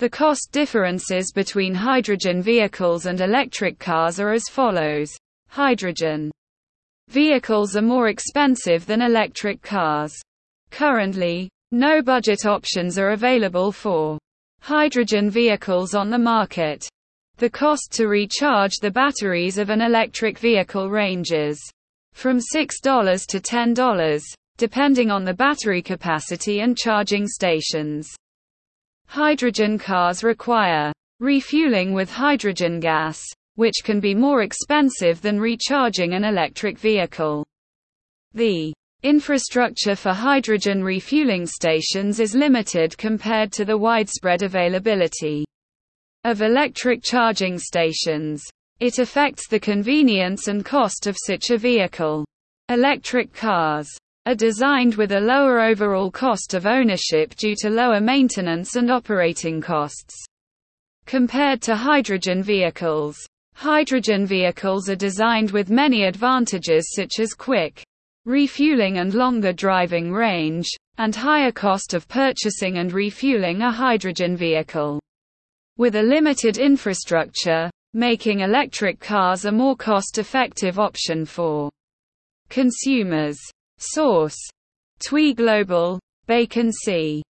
The cost differences between hydrogen vehicles and electric cars are as follows. Hydrogen vehicles are more expensive than electric cars. Currently, no budget options are available for hydrogen vehicles on the market. The cost to recharge the batteries of an electric vehicle ranges from $6 to $10, depending on the battery capacity and charging stations. Hydrogen cars require refueling with hydrogen gas, which can be more expensive than recharging an electric vehicle. The infrastructure for hydrogen refueling stations is limited compared to the widespread availability of electric charging stations. It affects the convenience and cost of such a vehicle. Electric cars are designed with a lower overall cost of ownership due to lower maintenance and operating costs. Compared to hydrogen vehicles, hydrogen vehicles are designed with many advantages such as quick refueling and longer driving range, and higher cost of purchasing and refueling a hydrogen vehicle. With a limited infrastructure, making electric cars a more cost-effective option for consumers. Source: TWE Global, Bacon C.